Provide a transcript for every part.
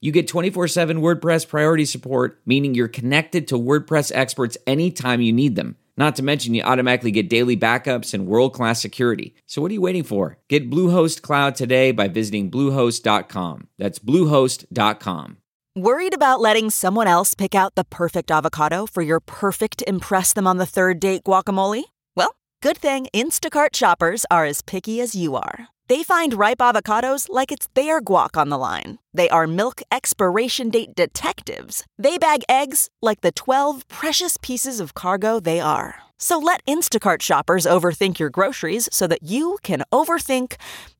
you get 24 7 WordPress priority support, meaning you're connected to WordPress experts anytime you need them. Not to mention, you automatically get daily backups and world class security. So, what are you waiting for? Get Bluehost Cloud today by visiting Bluehost.com. That's Bluehost.com. Worried about letting someone else pick out the perfect avocado for your perfect Impress Them on the Third Date guacamole? Well, good thing Instacart shoppers are as picky as you are. They find ripe avocados like it's their guac on the line. They are milk expiration date detectives. They bag eggs like the 12 precious pieces of cargo they are. So let Instacart shoppers overthink your groceries so that you can overthink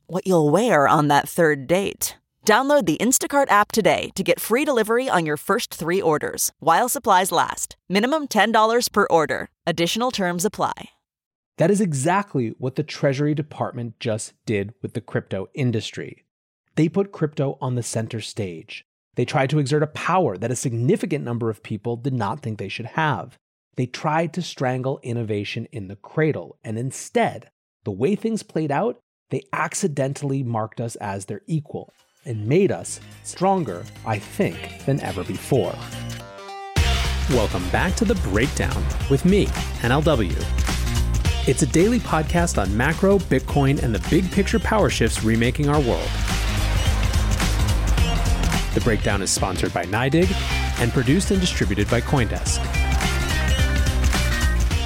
what you'll wear on that third date. Download the Instacart app today to get free delivery on your first three orders while supplies last. Minimum $10 per order. Additional terms apply. That is exactly what the Treasury Department just did with the crypto industry. They put crypto on the center stage. They tried to exert a power that a significant number of people did not think they should have. They tried to strangle innovation in the cradle, and instead, the way things played out, they accidentally marked us as their equal and made us stronger, I think, than ever before. Welcome back to The Breakdown with me, NLW. It's a daily podcast on macro, Bitcoin, and the big picture power shifts remaking our world. Breakdown is sponsored by NYDIG and produced and distributed by Coindesk.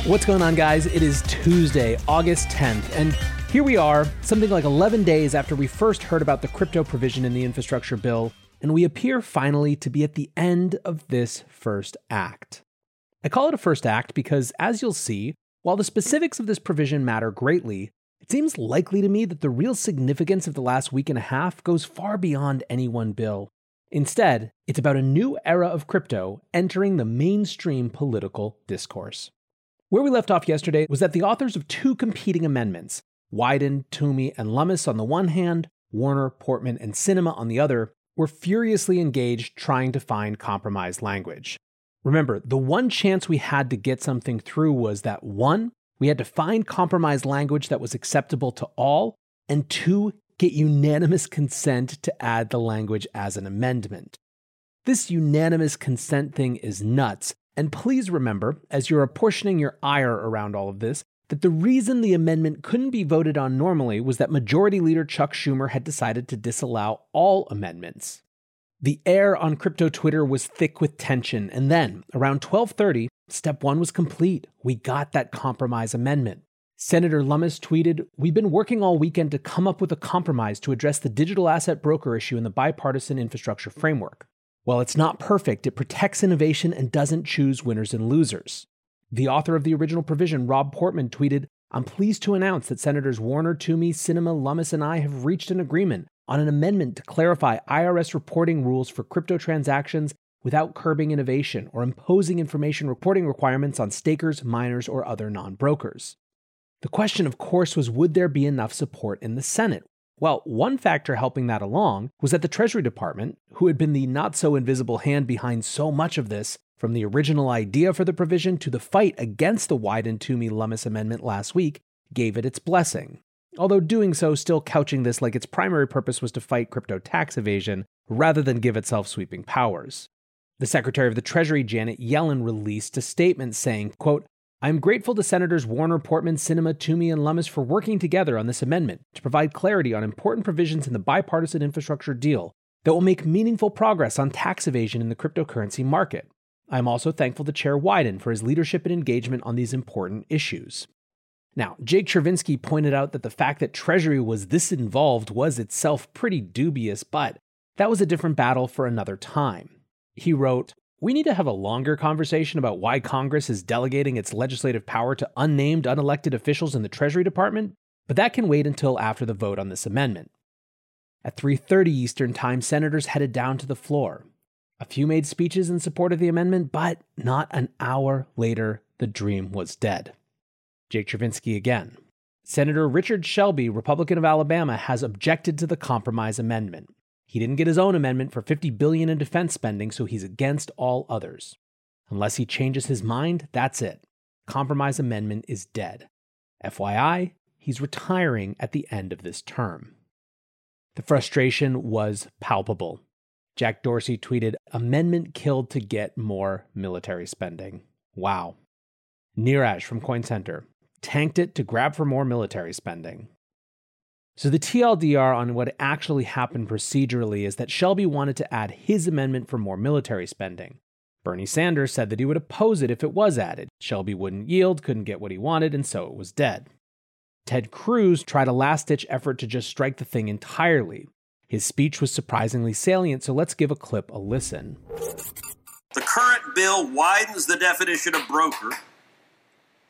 What's going on, guys? It is Tuesday, August 10th, and here we are, something like 11 days after we first heard about the crypto provision in the infrastructure bill, and we appear finally to be at the end of this first act. I call it a first act because, as you'll see, while the specifics of this provision matter greatly, it seems likely to me that the real significance of the last week and a half goes far beyond any one bill. Instead, it's about a new era of crypto entering the mainstream political discourse. Where we left off yesterday was that the authors of two competing amendments, Wyden, Toomey, and Lummis on the one hand, Warner, Portman, and Sinema on the other, were furiously engaged trying to find compromise language. Remember, the one chance we had to get something through was that one, we had to find compromise language that was acceptable to all, and two, get unanimous consent to add the language as an amendment. This unanimous consent thing is nuts, and please remember, as you're apportioning your ire around all of this, that the reason the amendment couldn't be voted on normally was that Majority Leader Chuck Schumer had decided to disallow all amendments. The air on crypto Twitter was thick with tension, and then, around 12:30, step 1 was complete. We got that compromise amendment. Senator Lummis tweeted, "We've been working all weekend to come up with a compromise to address the digital asset broker issue in the bipartisan infrastructure framework. While it's not perfect, it protects innovation and doesn't choose winners and losers." The author of the original provision, Rob Portman, tweeted, I'm pleased to announce that Senators Warner, Toomey, Sinema, Lummis, and I have reached an agreement on an amendment to clarify IRS reporting rules for crypto transactions without curbing innovation or imposing information reporting requirements on stakers, miners, or other non brokers. The question, of course, was would there be enough support in the Senate? Well, one factor helping that along was that the Treasury Department, who had been the not so invisible hand behind so much of this, from the original idea for the provision to the fight against the Wyden Toomey Lummis amendment last week, gave it its blessing although doing so still couching this like its primary purpose was to fight crypto tax evasion rather than give itself sweeping powers. The Secretary of the Treasury, Janet Yellen, released a statement saying, quote, I am grateful to Senators Warner, Portman, Sinema, Toomey, and Lummis for working together on this amendment to provide clarity on important provisions in the bipartisan infrastructure deal that will make meaningful progress on tax evasion in the cryptocurrency market. I am also thankful to Chair Wyden for his leadership and engagement on these important issues. Now, Jake Chervinsky pointed out that the fact that Treasury was this involved was itself pretty dubious, but that was a different battle for another time. He wrote, We need to have a longer conversation about why Congress is delegating its legislative power to unnamed, unelected officials in the Treasury Department, But that can wait until after the vote on this amendment. At 3:30 Eastern Time, senators headed down to the floor. A few made speeches in support of the amendment, but not an hour later, the dream was dead. Jake Chervinsky again. Senator Richard Shelby, Republican of Alabama, has objected to the compromise amendment. He didn't get his own amendment for 50 billion in defense spending, so he's against all others. Unless he changes his mind, that's it. Compromise amendment is dead. FYI, he's retiring at the end of this term. The frustration was palpable. Jack Dorsey tweeted, Amendment killed to get more military spending. Wow. Neeraj from Coin Center tanked it to grab for more military spending. So, the TLDR on what actually happened procedurally is that Shelby wanted to add his amendment for more military spending. Bernie Sanders said that he would oppose it if it was added. Shelby wouldn't yield, couldn't get what he wanted, and so it was dead. Ted Cruz tried a last ditch effort to just strike the thing entirely. His speech was surprisingly salient, so let's give a clip a listen. The current bill widens the definition of broker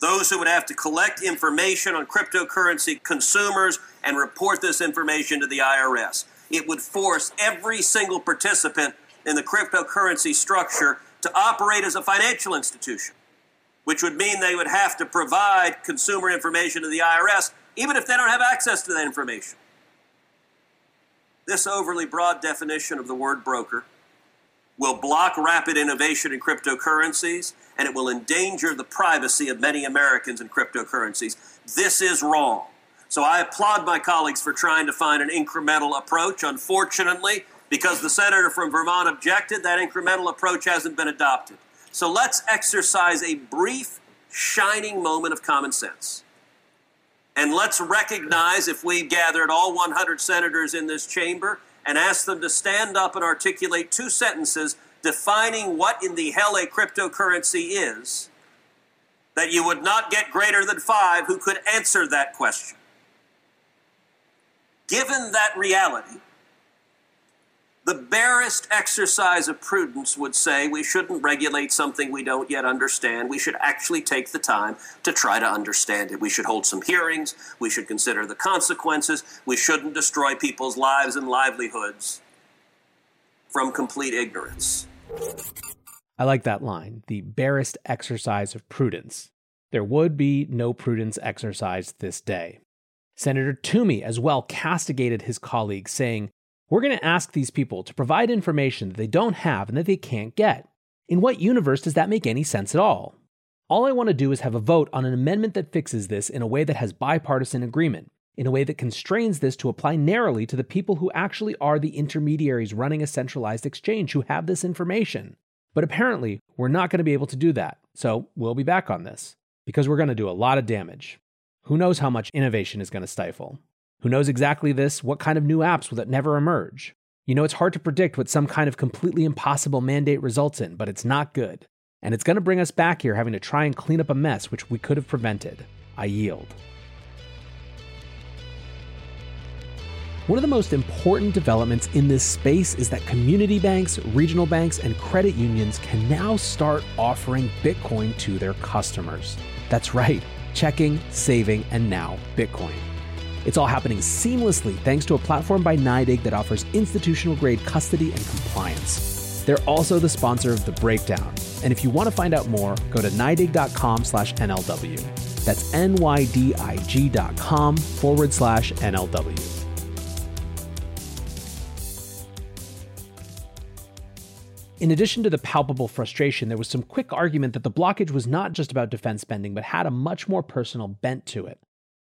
those who would have to collect information on cryptocurrency consumers and report this information to the IRS. It would force every single participant in the cryptocurrency structure to operate as a financial institution, which would mean they would have to provide consumer information to the IRS, even if they don't have access to that information. This overly broad definition of the word broker will block rapid innovation in cryptocurrencies and it will endanger the privacy of many Americans in cryptocurrencies. This is wrong. So I applaud my colleagues for trying to find an incremental approach. Unfortunately, because the senator from Vermont objected, that incremental approach hasn't been adopted. So let's exercise a brief, shining moment of common sense. And let's recognize if we gathered all 100 senators in this chamber and ask them to stand up and articulate two sentences defining what in the hell a cryptocurrency is, that you would not get greater than five who could answer that question. Given that reality, the barest exercise of prudence would say we shouldn't regulate something we don't yet understand. We should actually take the time to try to understand it. We should hold some hearings. We should consider the consequences. We shouldn't destroy people's lives and livelihoods from complete ignorance. I like that line the barest exercise of prudence. There would be no prudence exercised this day. Senator Toomey as well castigated his colleagues, saying, we're going to ask these people to provide information that they don't have and that they can't get. In what universe does that make any sense at all? All I want to do is have a vote on an amendment that fixes this in a way that has bipartisan agreement, in a way that constrains this to apply narrowly to the people who actually are the intermediaries running a centralized exchange who have this information. But apparently, we're not going to be able to do that. So we'll be back on this because we're going to do a lot of damage. Who knows how much innovation is going to stifle? Who knows exactly this? What kind of new apps will that never emerge? You know, it's hard to predict what some kind of completely impossible mandate results in, but it's not good. And it's going to bring us back here having to try and clean up a mess which we could have prevented. I yield. One of the most important developments in this space is that community banks, regional banks, and credit unions can now start offering Bitcoin to their customers. That's right, checking, saving, and now Bitcoin. It's all happening seamlessly thanks to a platform by NYDIG that offers institutional grade custody and compliance. They're also the sponsor of The Breakdown. And if you want to find out more, go to NYDIG.com slash NLW. That's N-Y-D-I-G dot com forward slash NLW. In addition to the palpable frustration, there was some quick argument that the blockage was not just about defense spending, but had a much more personal bent to it.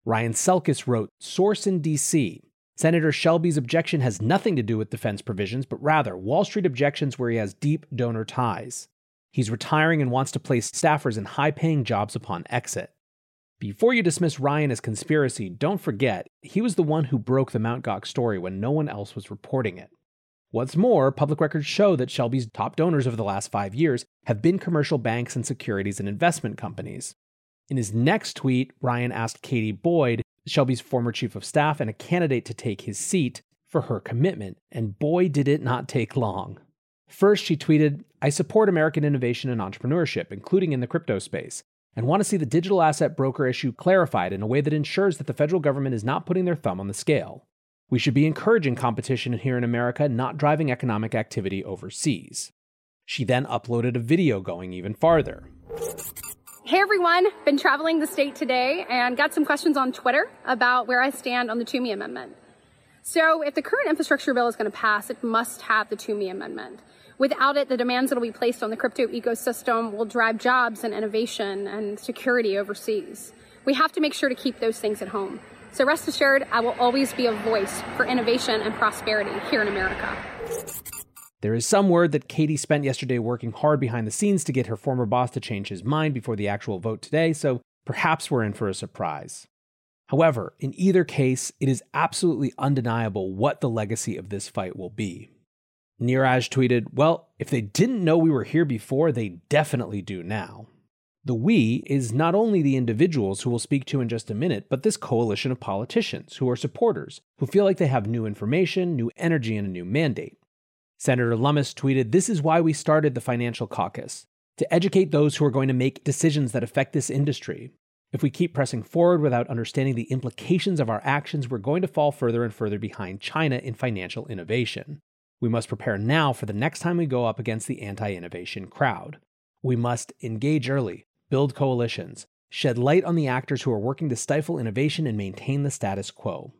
Ryan Selkis wrote Source in DC. Senator Shelby's objection has nothing to do with defense provisions, but rather Wall Street objections where he has deep donor ties. He's retiring and wants to place staffers in high paying jobs upon exit. Before you dismiss Ryan as conspiracy, don't forget, he was the one who broke the Mt. Gox story when no one else was reporting it. What's more, public records show that Shelby's top donors over the last five years have been commercial banks and securities and investment companies. In his next tweet, Ryan asked Katie Boyd, Shelby's former chief of staff and a candidate to take his seat, for her commitment, and boy, did it not take long. First, she tweeted, I support American innovation and entrepreneurship, including in the crypto space. and want to see the digital asset broker issue clarified in a way that ensures that the federal government is not putting their thumb on the scale. We should be encouraging competition here in America, not driving economic activity overseas. She then uploaded a video going even farther. Hey everyone, been traveling the state today and got some questions on Twitter about where I stand on the Toomey Amendment. So, if the current infrastructure bill is going to pass, it must have the Toomey Amendment. Without it, the demands that will be placed on the crypto ecosystem will drive jobs and innovation and security overseas. We have to make sure to keep those things at home. So, rest assured, I will always be a voice for innovation and prosperity here in America. There is some word that Katie spent yesterday working hard behind the scenes to get her former boss to change his mind before the actual vote today, so perhaps we're in for a surprise. However, in either case, it is absolutely undeniable what the legacy of this fight will be. Neeraj tweeted, Well, if they didn't know we were here before, they definitely do now. The we is not only the individuals who we'll speak to in just a minute, but this coalition of politicians who are supporters, who feel like they have new information, new energy, and a new mandate. Senator Lummis tweeted This is why we started the Financial Caucus to educate those who are going to make decisions that affect this industry. If we keep pressing forward without understanding the implications of our actions, we're going to fall further and further behind China in financial innovation. We must prepare now for the next time we go up against the anti innovation crowd. We must engage early, build coalitions, shed light on the actors who are working to stifle innovation and maintain the status quo.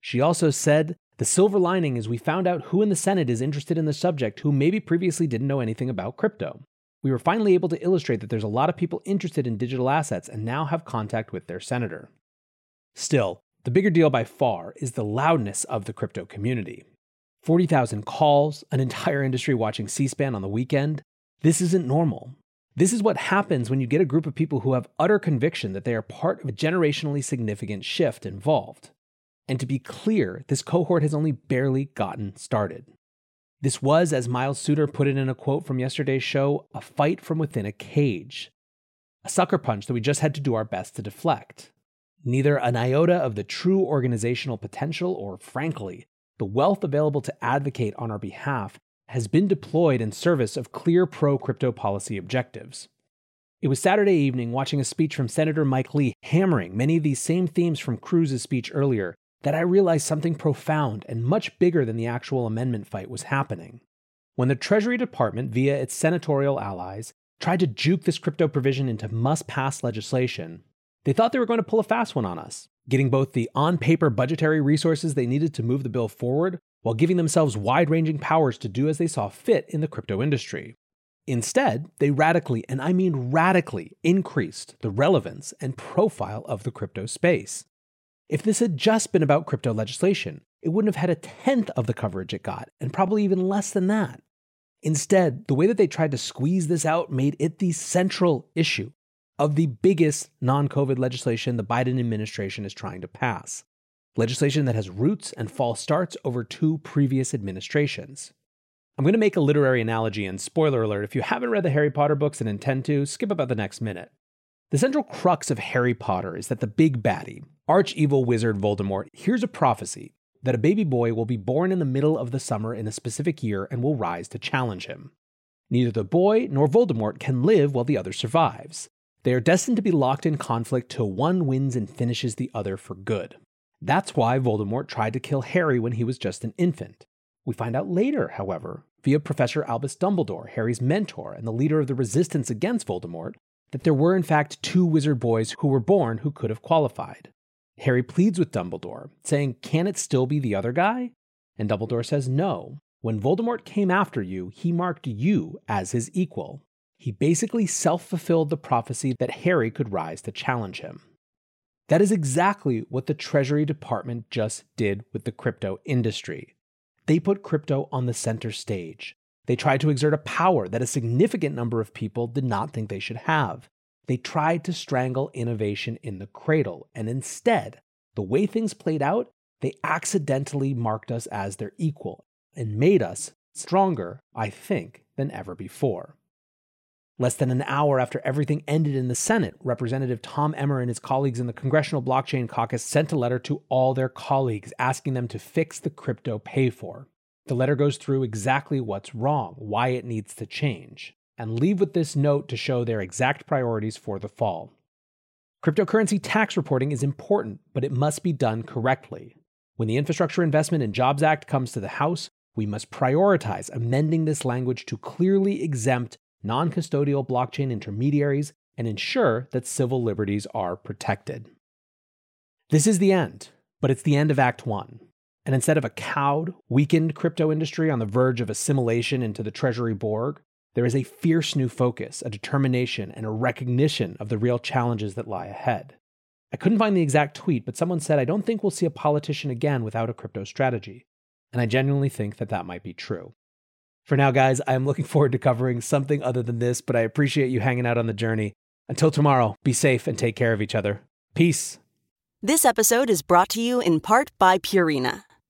She also said the silver lining is we found out who in the Senate is interested in the subject who maybe previously didn't know anything about crypto. We were finally able to illustrate that there's a lot of people interested in digital assets and now have contact with their senator. Still, the bigger deal by far is the loudness of the crypto community. 40,000 calls, an entire industry watching C SPAN on the weekend. This isn't normal. This is what happens when you get a group of people who have utter conviction that they are part of a generationally significant shift involved. And to be clear, this cohort has only barely gotten started. This was, as Miles Suter put it in a quote from yesterday's show, a fight from within a cage. A sucker punch that we just had to do our best to deflect. Neither an iota of the true organizational potential or, frankly, the wealth available to advocate on our behalf has been deployed in service of clear pro crypto policy objectives. It was Saturday evening watching a speech from Senator Mike Lee hammering many of these same themes from Cruz's speech earlier that I realized something profound and much bigger than the actual amendment fight was happening. When the Treasury Department, via its senatorial allies, tried to juke this crypto provision into must pass legislation, they thought they were going to pull a fast one on us, getting both the on paper budgetary resources they needed to move the bill forward while giving themselves wide ranging powers to do as they saw fit in the crypto industry. Instead, they radically, and I mean radically, increased the relevance and profile of the crypto space. If this had just been about crypto legislation, it wouldn't have had a tenth of the coverage it got, and probably even less than that. Instead, the way that they tried to squeeze this out made it the central issue of the biggest non COVID legislation the Biden administration is trying to pass. Legislation that has roots and false starts over two previous administrations. I'm going to make a literary analogy, and spoiler alert if you haven't read the Harry Potter books and intend to, skip about the next minute. The central crux of Harry Potter is that the big baddie, arch evil wizard Voldemort, hears a prophecy that a baby boy will be born in the middle of the summer in a specific year and will rise to challenge him. Neither the boy nor Voldemort can live while the other survives. They are destined to be locked in conflict till one wins and finishes the other for good. That's why Voldemort tried to kill Harry when he was just an infant. We find out later, however, via Professor Albus Dumbledore, Harry's mentor and the leader of the resistance against Voldemort, that there were in fact two wizard boys who were born who could have qualified. Harry pleads with Dumbledore, saying, Can it still be the other guy? And Dumbledore says, No. When Voldemort came after you, he marked you as his equal. He basically self fulfilled the prophecy that Harry could rise to challenge him. That is exactly what the Treasury Department just did with the crypto industry. They put crypto on the center stage. They tried to exert a power that a significant number of people did not think they should have. They tried to strangle innovation in the cradle, and instead, the way things played out, they accidentally marked us as their equal and made us stronger, I think, than ever before. Less than an hour after everything ended in the Senate, Representative Tom Emmer and his colleagues in the Congressional Blockchain Caucus sent a letter to all their colleagues asking them to fix the crypto pay for. The letter goes through exactly what's wrong, why it needs to change. and leave with this note to show their exact priorities for the fall. Cryptocurrency tax reporting is important, but it must be done correctly. When the Infrastructure Investment and Jobs Act comes to the House, we must prioritize amending this language to clearly exempt non custodial blockchain intermediaries and ensure that civil liberties are protected. This is the end, but it's the end of Act 1. And instead of a cowed, weakened crypto industry on the verge of assimilation into the Treasury Borg, there is a fierce new focus, a determination, and a recognition of the real challenges that lie ahead. I couldn't find the exact tweet, but someone said, I don't think we'll see a politician again without a crypto strategy. And I genuinely think that that might be true. For now, guys, I am looking forward to covering something other than this, but I appreciate you hanging out on the journey. Until tomorrow, be safe and take care of each other. Peace. This episode is brought to you in part by Purina.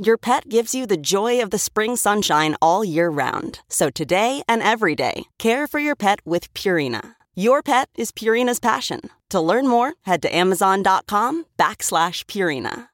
Your pet gives you the joy of the spring sunshine all year round. So today and every day, care for your pet with Purina. Your pet is Purina's passion. To learn more, head to amazon.com backslash Purina.